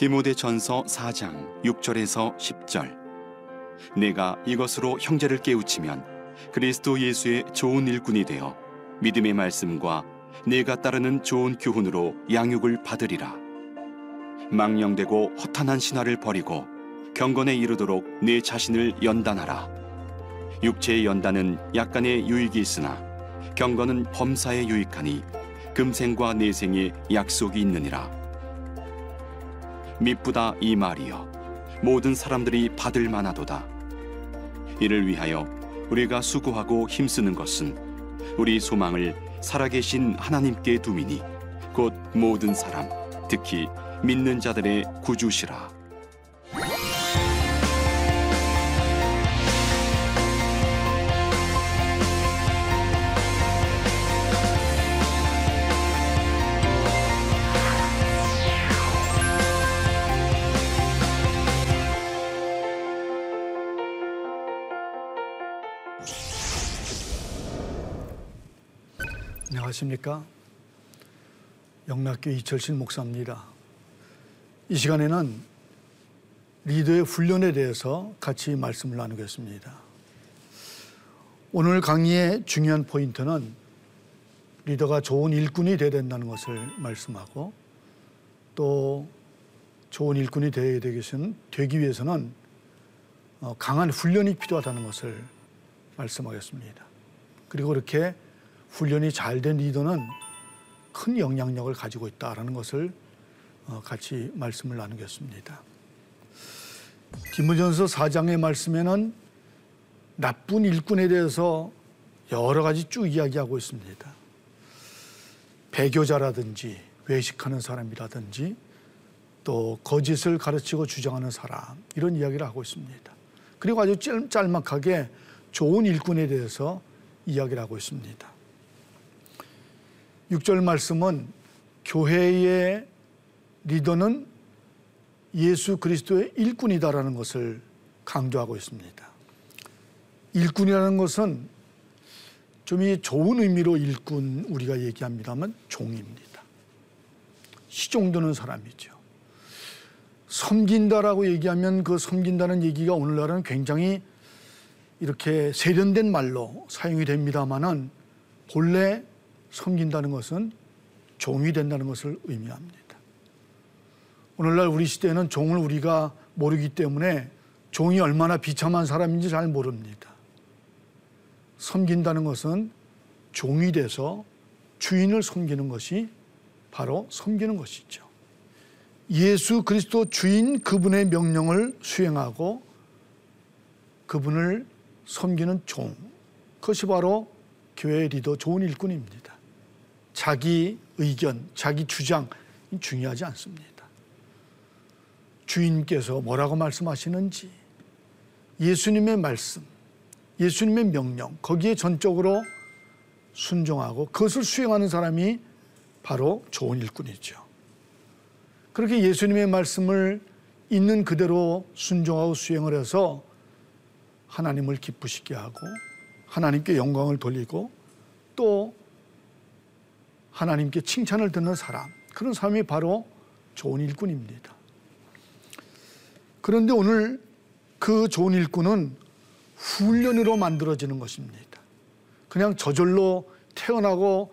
디모데 전서 4장 6절에서 10절. 내가 이것으로 형제를 깨우치면 그리스도 예수의 좋은 일꾼이 되어 믿음의 말씀과 내가 따르는 좋은 교훈으로 양육을 받으리라. 망령되고 허탄한 신화를 버리고 경건에 이르도록 내 자신을 연단하라. 육체의 연단은 약간의 유익이 있으나 경건은 범사에 유익하니 금생과 내생에 약속이 있느니라 미쁘다 이 말이여. 모든 사람들이 받을 만하도다. 이를 위하여 우리가 수고하고 힘쓰는 것은 우리 소망을 살아계신 하나님께 두미니 곧 모든 사람 특히 믿는 자들의 구주시라 안녕하십니까. 영락교 이철신 목사입니다. 이 시간에는 리더의 훈련에 대해서 같이 말씀을 나누겠습니다. 오늘 강의의 중요한 포인트는 리더가 좋은 일꾼이 되어야 된다는 것을 말씀하고 또 좋은 일꾼이 되어야 되기 위해서는 어, 강한 훈련이 필요하다는 것을 말씀하겠습니다. 그리고 그렇게 훈련이 잘 된 리더는 큰 영향력을 가지고 있다라는 것을 어, 같이 말씀을 나누겠습니다. 디모전서 4장의 말씀에는 나쁜 일꾼에 대해서 여러 가지 쭉 이야기하고 있습니다. 배교자라든지 외식하는 사람이라든지 또 거짓을 가르치고 주장하는 사람 이런 이야기를 하고 있습니다. 그리고 아주 짤막하게 좋은 일꾼에 대해서 이야기를 하고 있습니다. 6절 말씀은 교회의 리더는 예수 그리스도의 일꾼이다라는 것을 강조하고 있습니다. 일꾼이라는 것은 좀 이 좋은 의미로 일꾼 우리가 얘기합니다만 종입니다. 시종드는 사람이죠. 섬긴다라고 얘기하면 그 섬긴다는 얘기가 오늘날은 굉장히 이렇게 세련된 말로 사용이 됩니다만은 본래 섬긴다는 것은 종이 된다는 것을 의미합니다. 오늘날 우리 시대에는 종을 우리가 모르기 때문에 종이 얼마나 비참한 사람인지 잘 모릅니다. 섬긴다는 것은 종이 돼서 주인을 섬기는 것이 바로 섬기는 것이죠. 예수 그리스도 주인 그분의 명령을 수행하고 그분을 섬기는 종. 그것이 바로 교회 리더 좋은 일꾼입니다. 자기 의견, 자기 주장 중요하지 않습니다. 주인께서 뭐라고 말씀하시는지 예수님의 말씀, 예수님의 명령, 거기에 전적으로 순종하고 그것을 수행하는 사람이 바로 좋은 일꾼이죠. 그렇게 예수님의 말씀을 있는 그대로 순종하고 수행을 해서 하나님을 기쁘시게 하고 하나님께 영광을 돌리고 또 하나님께 칭찬을 듣는 사람, 그런 사람이 바로 좋은 일꾼입니다. 그런데 오늘 그 좋은 일꾼은 훈련으로 만들어지는 것입니다. 그냥 저절로 태어나고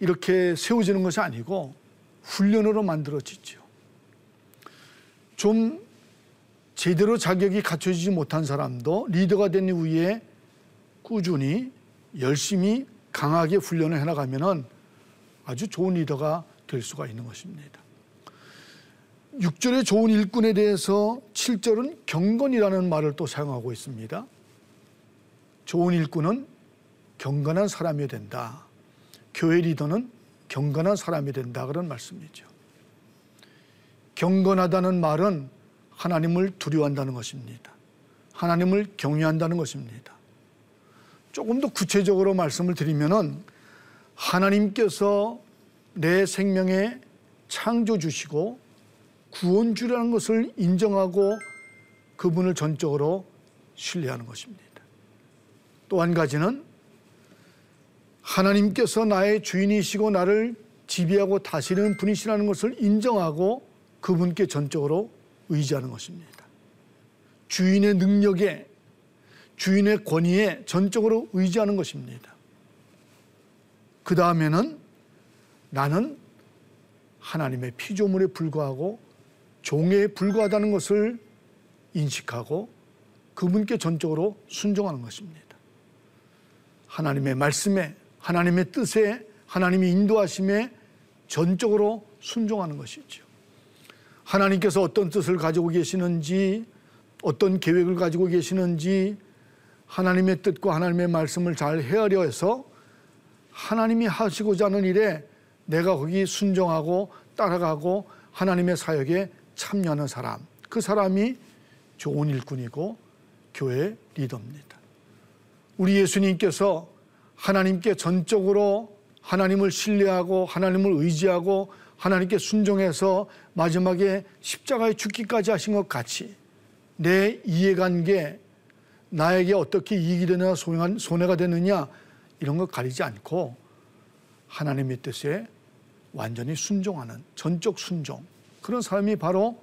이렇게 세워지는 것이 아니고 훈련으로 만들어지죠. 좀 제대로 자격이 갖춰지지 못한 사람도 리더가 된 이후에 꾸준히 열심히 강하게 훈련을 해나가면은 아주 좋은 리더가 될 수가 있는 것입니다. 6절의 좋은 일꾼에 대해서 7절은 경건이라는 말을 또 사용하고 있습니다. 좋은 일꾼은 경건한 사람이 된다. 교회 리더는 경건한 사람이 된다. 그런 말씀이죠. 경건하다는 말은 하나님을 두려워한다는 것입니다. 하나님을 경외한다는 것입니다. 조금 더 구체적으로 말씀을 드리면은 하나님께서 내 생명에 창조주시고 구원주라는 것을 인정하고 그분을 전적으로 신뢰하는 것입니다. 또 한 가지는 하나님께서 나의 주인이시고 나를 지배하고 다스리는 분이시라는 것을 인정하고 그분께 전적으로 의지하는 것입니다. 주인의 능력에 주인의 권위에 전적으로 의지하는 것입니다. 그 다음에는 나는 하나님의 피조물에 불과하고 종에 불과하다는 것을 인식하고 그분께 전적으로 순종하는 것입니다. 하나님의 말씀에, 하나님의 뜻에, 하나님의 인도하심에 전적으로 순종하는 것이죠. 하나님께서 어떤 뜻을 가지고 계시는지, 어떤 계획을 가지고 계시는지, 하나님의 뜻과 하나님의 말씀을 잘 헤아려 해서 하나님이 하시고자 하는 일에 내가 거기 순종하고 따라가고 하나님의 사역에 참여하는 사람, 그 사람이 좋은 일꾼이고 교회 리더입니다. 우리 예수님께서 하나님께 전적으로 하나님을 신뢰하고 하나님을 의지하고 하나님께 순종해서 마지막에 십자가에 죽기까지 하신 것 같이 내 이해관계 나에게 어떻게 이익이 되느냐 손해가 되느냐 이런 것 가리지 않고 하나님의 뜻에 완전히 순종하는 전적 순종 그런 사람이 바로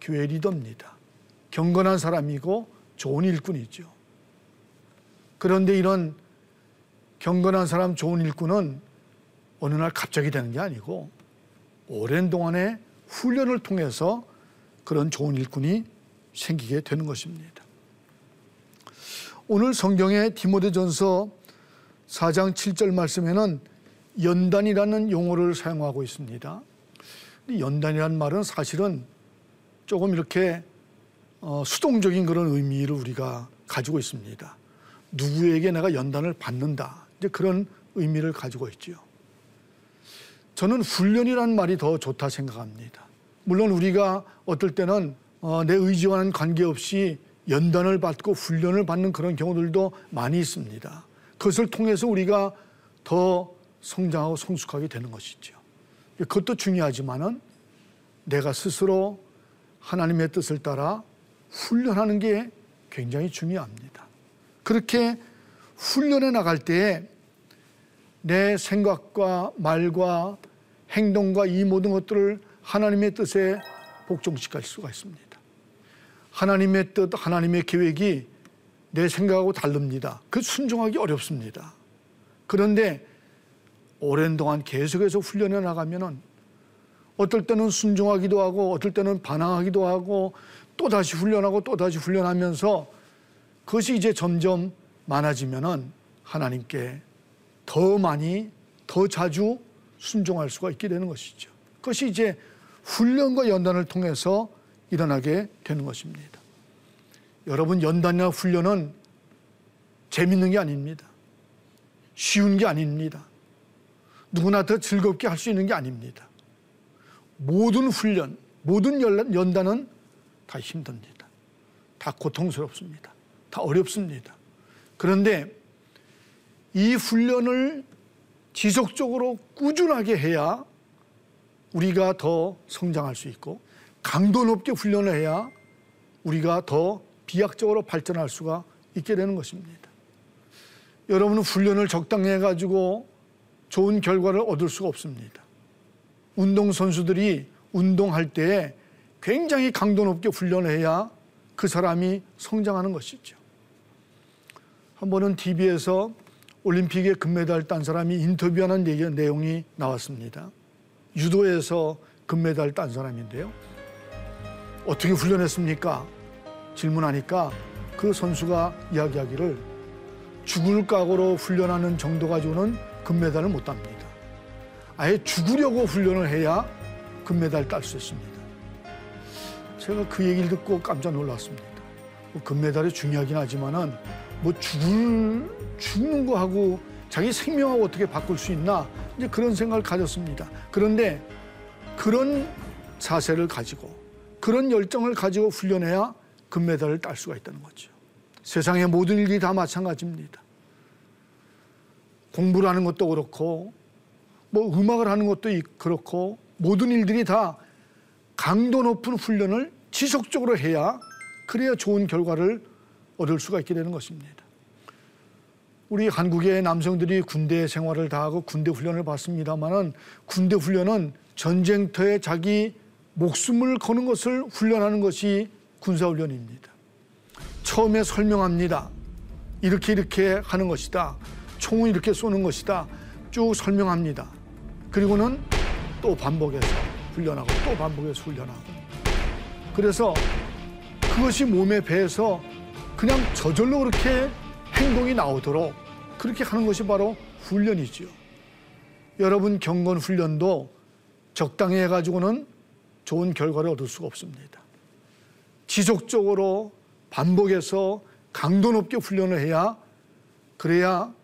교회 리더입니다. 경건한 사람이고 좋은 일꾼이죠. 그런데 이런 경건한 사람 좋은 일꾼은 어느 날 갑자기 되는 게 아니고 오랜 동안의 훈련을 통해서 그런 좋은 일꾼이 생기게 되는 것입니다. 오늘 성경의 디모데전서 4장 7절 말씀에는 연단이라는 용어를 사용하고 있습니다. 연단이라는 말은 사실은 조금 이렇게 어, 수동적인 그런 의미를 우리가 가지고 있습니다. 누구에게 내가 연단을 받는다. 이제 그런 의미를 가지고 있지요. 저는 훈련이라는 말이 더 좋다 생각합니다. 물론 우리가 어떨 때는 어, 내 의지와는 관계없이 연단을 받고 훈련을 받는 그런 경우들도 많이 있습니다. 그것을 통해서 우리가 더 성장하고 성숙하게 되는 것이죠. 그것도 중요하지만은 내가 스스로 하나님의 뜻을 따라 훈련하는 게 굉장히 중요합니다. 그렇게 훈련해 나갈 때에 내 생각과 말과 행동과 이 모든 것들을 하나님의 뜻에 복종시킬 수가 있습니다. 하나님의 뜻, 하나님의 계획이 내 생각하고 다릅니다. 그 순종하기 어렵습니다. 그런데 오랜 동안 계속해서 훈련해 나가면은 어떨 때는 순종하기도 하고 어떨 때는 반항하기도 하고 또 다시 훈련하고 또 다시 훈련하면서 그것이 이제 점점 많아지면은 하나님께 더 많이 더 자주 순종할 수가 있게 되는 것이죠. 그것이 이제 훈련과 연단을 통해서 일어나게 되는 것입니다. 여러분 연단이나 훈련은 재밌는 게 아닙니다. 쉬운 게 아닙니다. 누구나 더 즐겁게 할 수 있는 게 아닙니다. 모든 훈련, 모든 연단은 다 힘듭니다. 다 고통스럽습니다. 다 어렵습니다. 그런데 이 훈련을 지속적으로 꾸준하게 해야 우리가 더 성장할 수 있고 강도 높게 훈련을 해야 우리가 더 비약적으로 발전할 수가 있게 되는 것입니다. 여러분은 훈련을 적당히 해가지고 좋은 결과를 얻을 수가 없습니다. 운동선수들이 운동할 때 굉장히 강도 높게 훈련을 해야 그 사람이 성장하는 것이죠. 한 번은 TV에서 올림픽에 금메달 딴 사람이 인터뷰하는 내용이 나왔습니다. 유도에서 금메달 딴 사람인데요. 어떻게 훈련했습니까? 질문하니까 그 선수가 이야기하기를 죽을 각오로 훈련하는 정도 가지고는 금메달을 못 땁니다. 아예 죽으려고 훈련을 해야 금메달 딸 수 있습니다. 제가 그 얘기를 듣고 깜짝 놀랐습니다. 뭐 금메달이 중요하긴 하지만은 뭐 죽을 죽는 거하고 자기 생명하고 어떻게 바꿀 수 있나 이제 그런 생각을 가졌습니다. 그런데 그런 자세를 가지고 그런 열정을 가지고 훈련해야 금메달을 딸 수가 있다는 거죠. 세상의 모든 일이 다 마찬가지입니다. 공부를 하는 것도 그렇고 뭐 음악을 하는 것도 그렇고 모든 일들이 다 강도 높은 훈련을 지속적으로 해야 그래야 좋은 결과를 얻을 수가 있게 되는 것입니다. 우리 한국의 남성들이 군대 생활을 다 하고 군대 훈련을 받습니다만은 군대 훈련은 전쟁터에 자기 목숨을 거는 것을 훈련하는 것이 군사훈련입니다. 처음에 설명합니다. 이렇게 이렇게 하는 것이다. 총을 이렇게 쏘는 것이다. 쭉 설명합니다. 그리고는 또 반복해서 훈련하고 또 반복해서 훈련하고. 그래서 그것이 몸에 배에서 그냥 저절로 그렇게 행동이 나오도록 그렇게 하는 것이 바로 훈련이지요. 여러분 경건 훈련도 적당히 해가지고는 좋은 결과를 얻을 수가 없습니다. 지속적으로 반복해서 강도 높게 훈련을 해야 그래야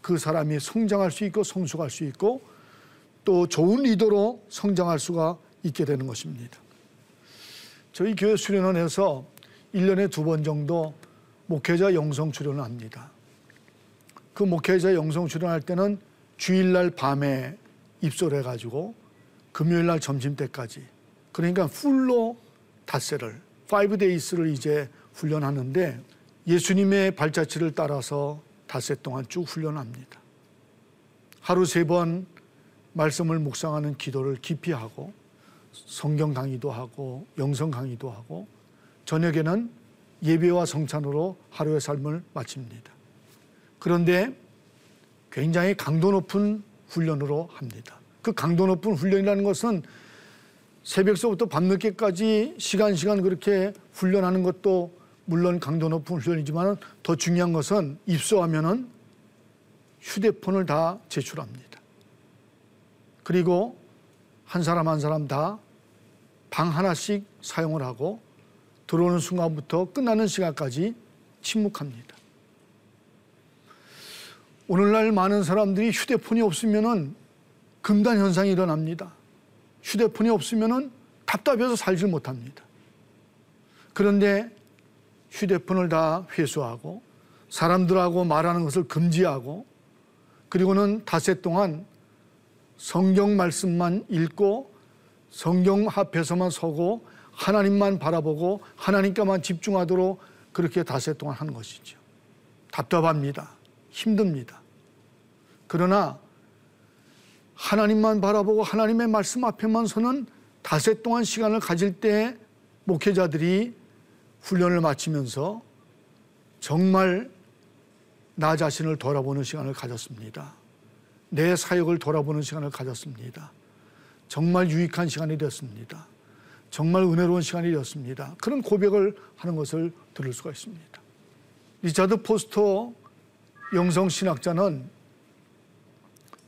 그 사람이 성장할 수 있고 성숙할 수 있고 또 좋은 리더로 성장할 수가 있게 되는 것입니다. 저희 교회 수련원에서 1년에 두 번 정도 목회자 영성 수련을 합니다. 그 목회자 영성 수련할 때는 주일날 밤에 입소를 해가지고 금요일날 점심 때까지 그러니까 풀로 닷새를 5데이스를 이제 훈련하는데 예수님의 발자취를 따라서 닷새 동안 쭉 훈련합니다. 하루 세 번 말씀을 묵상하는 기도를 깊이 하고 성경 강의도 하고 영성 강의도 하고 저녁에는 예배와 성찬으로 하루의 삶을 마칩니다. 그런데 굉장히 강도 높은 훈련으로 합니다. 그 강도 높은 훈련이라는 것은 새벽서부터 밤늦게까지 시간 시간 그렇게 훈련하는 것도 물론 강도 높은 훈련이지만 더 중요한 것은 입소하면은 휴대폰을 다 제출합니다. 그리고 한 사람 한 사람 다 방 하나씩 사용을 하고 들어오는 순간부터 끝나는 시간까지 침묵합니다. 오늘날 많은 사람들이 휴대폰이 없으면은 금단 현상이 일어납니다. 휴대폰이 없으면은 답답해서 살질 못합니다. 그런데 휴대폰을 다 회수하고 사람들하고 말하는 것을 금지하고 그리고는 닷새 동안 성경 말씀만 읽고 성경 앞에서만 서고 하나님만 바라보고 하나님께만 집중하도록 그렇게 닷새 동안 하는 것이죠. 답답합니다. 힘듭니다. 그러나 하나님만 바라보고 하나님의 말씀 앞에만 서는 닷새 동안 시간을 가질 때 목회자들이 훈련을 마치면서 정말 나 자신을 돌아보는 시간을 가졌습니다. 내 사역을 돌아보는 시간을 가졌습니다. 정말 유익한 시간이 되었습니다. 정말 은혜로운 시간이 되었습니다. 그런 고백을 하는 것을 들을 수가 있습니다. 리차드 포스터 영성 신학자는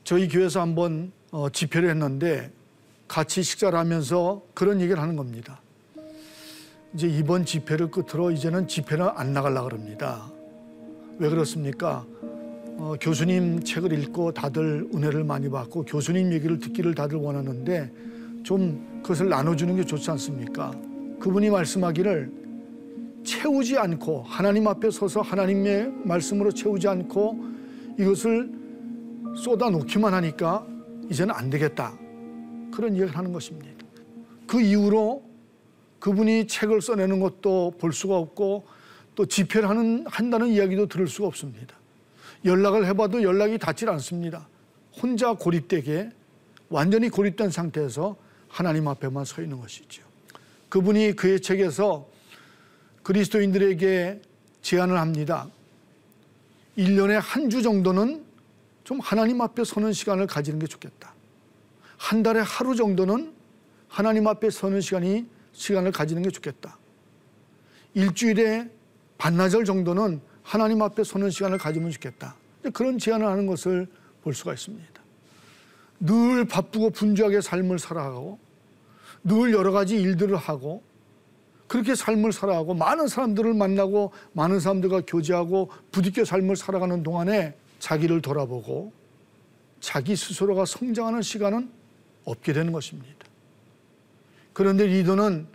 저희 교회에서 한번 어, 집회를 했는데 같이 식사를 하면서 그런 얘기를 하는 겁니다. 이제 이번 집회를 끝으로 이제는 집회는 안 나가려고 합니다. 왜 그렇습니까? 어, 교수님 책을 읽고 다들 은혜를 많이 받고 교수님 얘기를 듣기를 다들 원하는데 좀 그것을 나눠주는 게 좋지 않습니까? 그분이 말씀하기를 채우지 않고 하나님 앞에 서서 하나님의 말씀으로 채우지 않고 이것을 쏟아 놓기만 하니까 이제는 안 되겠다. 그런 이야기를 하는 것입니다. 그 이후로 그분이 책을 써내는 것도 볼 수가 없고 또 집회를 하는, 한다는 이야기도 들을 수가 없습니다. 연락을 해봐도 연락이 닿질 않습니다. 혼자 고립되게 완전히 고립된 상태에서 하나님 앞에만 서 있는 것이죠. 그분이 그의 책에서 그리스도인들에게 제안을 합니다. 1년에 한 주 정도는 좀 하나님 앞에 서는 시간을 가지는 게 좋겠다. 한 달에 하루 정도는 하나님 앞에 서는 시간이 시간을 가지는 게 좋겠다. 일주일에 반나절 정도는 하나님 앞에 서는 시간을 가지면 좋겠다. 그런 제안을 하는 것을 볼 수가 있습니다. 늘 바쁘고 분주하게 삶을 살아가고 늘 여러 가지 일들을 하고 그렇게 삶을 살아가고 많은 사람들을 만나고 많은 사람들과 교제하고 부딪혀 삶을 살아가는 동안에 자기를 돌아보고 자기 스스로가 성장하는 시간은 없게 되는 것입니다. 그런데 리더는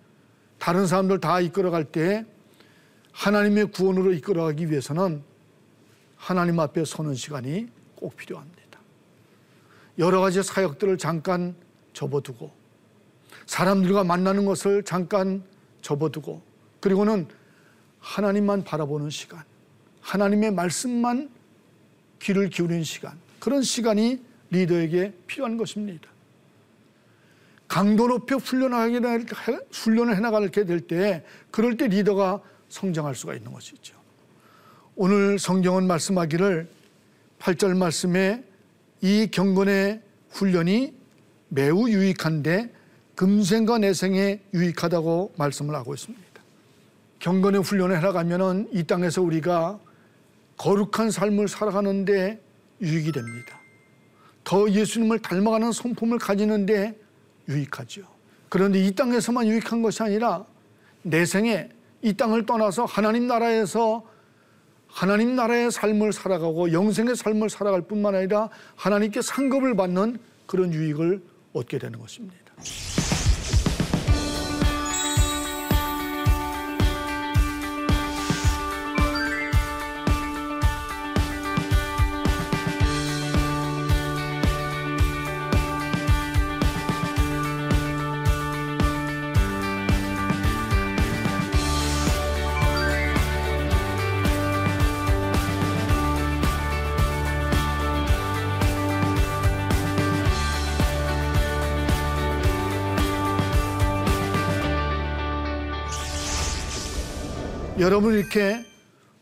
다른 사람들 다 이끌어갈 때 하나님의 구원으로 이끌어가기 위해서는 하나님 앞에 서는 시간이 꼭 필요합니다. 여러 가지 사역들을 잠깐 접어두고 사람들과 만나는 것을 잠깐 접어두고 그리고는 하나님만 바라보는 시간, 하나님의 말씀만 귀를 기울이는 시간, 그런 시간이 리더에게 필요한 것입니다. 강도 높여 훈련하게 훈련을 해나가게 될 때 그럴 때 리더가 성장할 수가 있는 것이죠. 오늘 성경은 말씀하기를 8절 말씀에 이 경건의 훈련이 매우 유익한데 금생과 내생에 유익하다고 말씀을 하고 있습니다. 경건의 훈련을 해나가면은 이 땅에서 우리가 거룩한 삶을 살아가는데 유익이 됩니다. 더 예수님을 닮아가는 성품을 가지는데 유익하죠. 그런데 이 땅에서만 유익한 것이 아니라 내 생에 이 땅을 떠나서 하나님 나라에서 하나님 나라의 삶을 살아가고 영생의 삶을 살아갈 뿐만 아니라 하나님께 상급을 받는 그런 유익을 얻게 되는 것입니다. 여러분 이렇게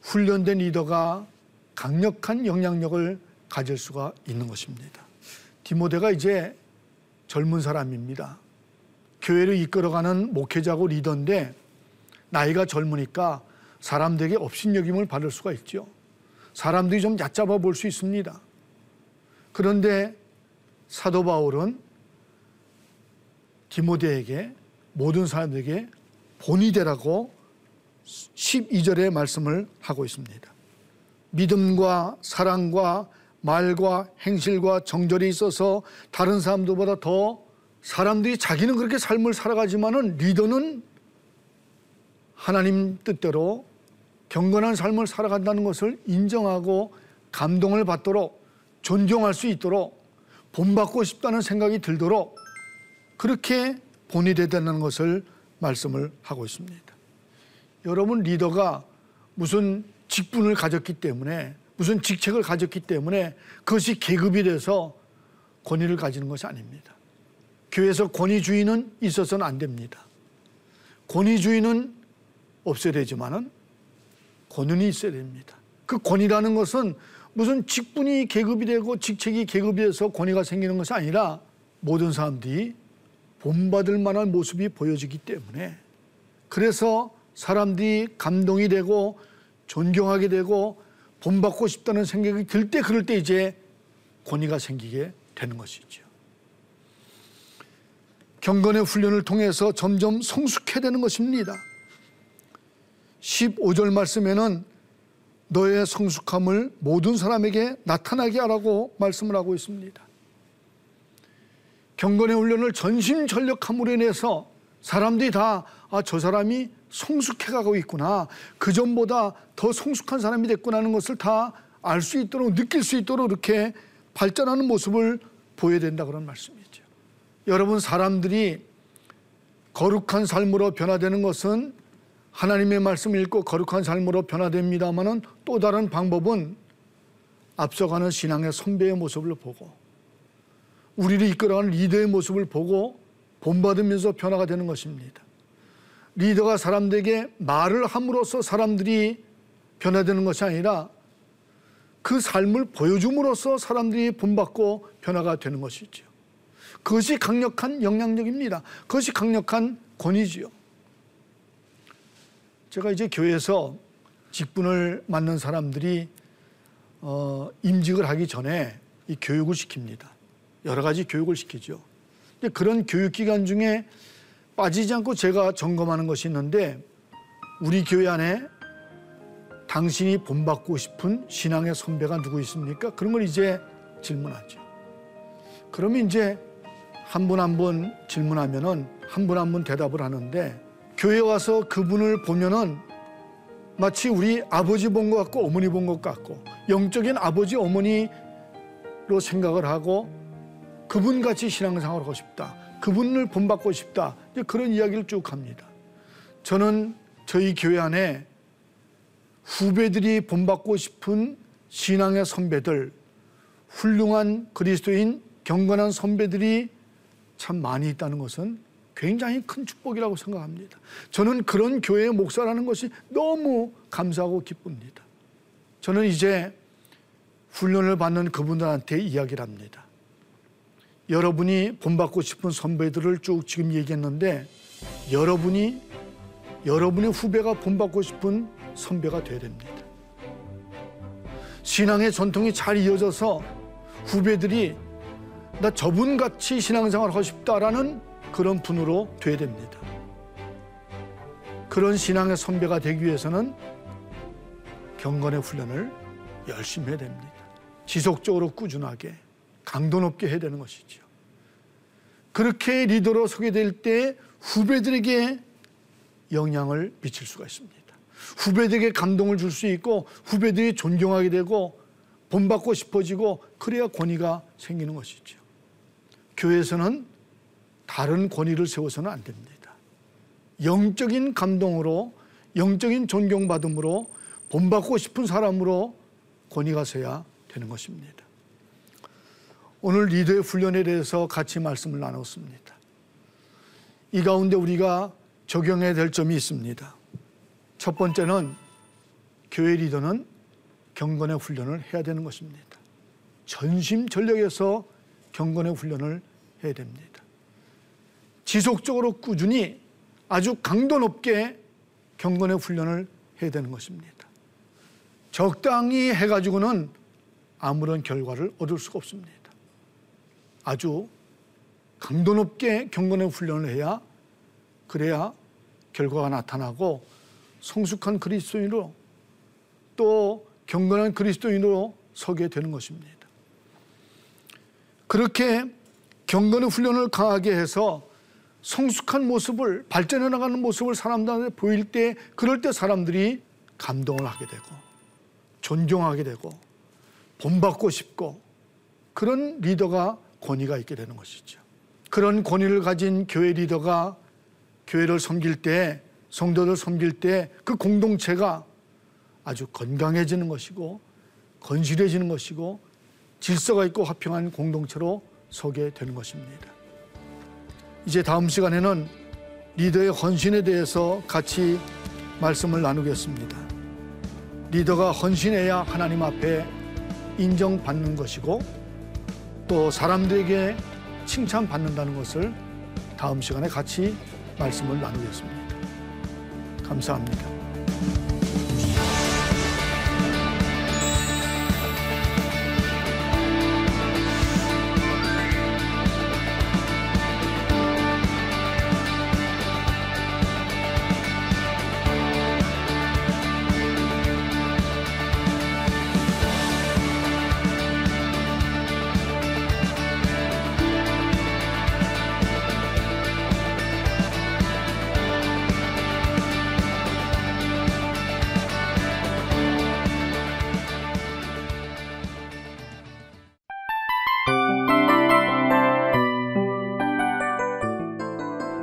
훈련된 리더가 강력한 영향력을 가질 수가 있는 것입니다. 디모데가 이제 젊은 사람입니다. 교회를 이끌어가는 목회자고 리더인데 나이가 젊으니까 사람들에게 업신여김을 받을 수가 있죠. 사람들이 좀 얕잡아 볼 수 있습니다. 그런데 사도 바울은 디모데에게 모든 사람들에게 본이 되라고 12절의 말씀을 하고 있습니다. 믿음과 사랑과 말과 행실과 정절이 있어서 다른 사람들보다 더 사람들이 자기는 그렇게 삶을 살아가지만은 리더는 하나님 뜻대로 경건한 삶을 살아간다는 것을 인정하고 감동을 받도록 존경할 수 있도록 본받고 싶다는 생각이 들도록 그렇게 본이 되다는 것을 말씀을 하고 있습니다. 여러분 리더가 무슨 직분을 가졌기 때문에 무슨 직책을 가졌기 때문에 그것이 계급이 돼서 권위를 가지는 것이 아닙니다. 교회에서 권위주의는 있어서는 안 됩니다. 권위주의는 없어야 되지만은 권위는 있어야 됩니다. 그 권위라는 것은 무슨 직분이 계급이 되고 직책이 계급이 돼서 권위가 생기는 것이 아니라 모든 사람들이 본받을 만한 모습이 보여지기 때문에 그래서 사람들이 감동이 되고 존경하게 되고 본받고 싶다는 생각이 들 때 그럴 때 이제 권위가 생기게 되는 것이죠. 경건의 훈련을 통해서 점점 성숙해 되는 것입니다. 15절 말씀에는 너의 성숙함을 모든 사람에게 나타나게 하라고 말씀을 하고 있습니다. 경건의 훈련을 전심전력함으로 인해서 사람들이 다, 아, 저 사람이 성숙해 가고 있구나. 그 전보다 더 성숙한 사람이 됐구나 하는 것을 다 알 수 있도록 느낄 수 있도록 이렇게 발전하는 모습을 보여야 된다 그런 말씀이죠. 여러분 사람들이 거룩한 삶으로 변화되는 것은 하나님의 말씀을 읽고 거룩한 삶으로 변화됩니다만은 또 다른 방법은 앞서가는 신앙의 선배의 모습을 보고 우리를 이끌어가는 리더의 모습을 보고 본받으면서 변화가 되는 것입니다. 리더가 사람들에게 말을 함으로써 사람들이 변화되는 것이 아니라 그 삶을 보여줌으로써 사람들이 본받고 변화가 되는 것이죠. 그것이 강력한 영향력입니다. 그것이 강력한 권위지요. 제가 이제 교회에서 직분을 맡는 사람들이 어, 임직을 하기 전에 이 교육을 시킵니다. 여러 가지 교육을 시키죠. 그런 교육기관 중에 빠지지 않고 제가 점검하는 것이 있는데 우리 교회 안에 당신이 본받고 싶은 신앙의 선배가 누구 있습니까? 그런 걸 이제 질문하죠. 그러면 이제 한 분 한 분 질문하면은 한 분 한 분 대답을 하는데 교회 와서 그분을 보면은 마치 우리 아버지 본 것 같고 어머니 본 것 같고 영적인 아버지 어머니로 생각을 하고 그분같이 신앙생활을 하고 싶다. 그분을 본받고 싶다. 그런 이야기를 쭉 합니다. 저는 저희 교회 안에 후배들이 본받고 싶은 신앙의 선배들, 훌륭한 그리스도인 경건한 선배들이 참 많이 있다는 것은 굉장히 큰 축복이라고 생각합니다. 저는 그런 교회의 목사라는 것이 너무 감사하고 기쁩니다. 저는 이제 훈련을 받는 그분들한테 이야기를 합니다. 여러분이 본받고 싶은 선배들을 쭉 지금 얘기했는데 여러분이 여러분의 후배가 본받고 싶은 선배가 되어야 됩니다. 신앙의 전통이 잘 이어져서 후배들이 나 저분 같이 신앙생활 하고 싶다라는 그런 분으로 돼야 됩니다. 그런 신앙의 선배가 되기 위해서는 경건의 훈련을 열심히 해야 됩니다. 지속적으로 꾸준하게 강도 높게 해야 되는 것이죠. 그렇게 리더로 서게 될때 후배들에게 영향을 미칠 수가 있습니다. 후배들에게 감동을 줄 수 있고 후배들이 존경하게 되고 본받고 싶어지고 그래야 권위가 생기는 것이죠. 교회에서는 다른 권위를 세워서는 안 됩니다. 영적인 감동으로 영적인 존경받음으로 본받고 싶은 사람으로 권위가 서야 되는 것입니다. 오늘 리더의 훈련에 대해서 같이 말씀을 나눴습니다. 이 가운데 우리가 적용해야 될 점이 있습니다. 첫 번째는 교회 리더는 경건의 훈련을 해야 되는 것입니다. 전심전력에서 경건의 훈련을 해야 됩니다. 지속적으로 꾸준히 아주 강도 높게 경건의 훈련을 해야 되는 것입니다. 적당히 해가지고는 아무런 결과를 얻을 수가 없습니다. 아주 강도 높게 경건의 훈련을 해야 그래야 결과가 나타나고 성숙한 그리스도인으로 또 경건한 그리스도인으로 서게 되는 것입니다. 그렇게 경건의 훈련을 강하게 해서 성숙한 모습을 발전해 나가는 모습을 사람들한테 보일 때 그럴 때 사람들이 감동을 하게 되고 존경하게 되고 본받고 싶고 그런 리더가 권위가 있게 되는 것이죠. 그런 권위를 가진 교회 리더가 교회를 섬길 때 성도들 섬길 때 그 공동체가 아주 건강해지는 것이고 건실해지는 것이고 질서가 있고 화평한 공동체로 서게 되는 것입니다. 이제 다음 시간에는 리더의 헌신에 대해서 같이 말씀을 나누겠습니다. 리더가 헌신해야 하나님 앞에 인정받는 것이고 또 사람들에게 칭찬받는다는 것을 다음 시간에 같이 말씀을 나누겠습니다. 감사합니다.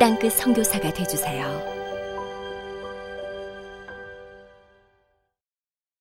땅끝 성교사가 되주세요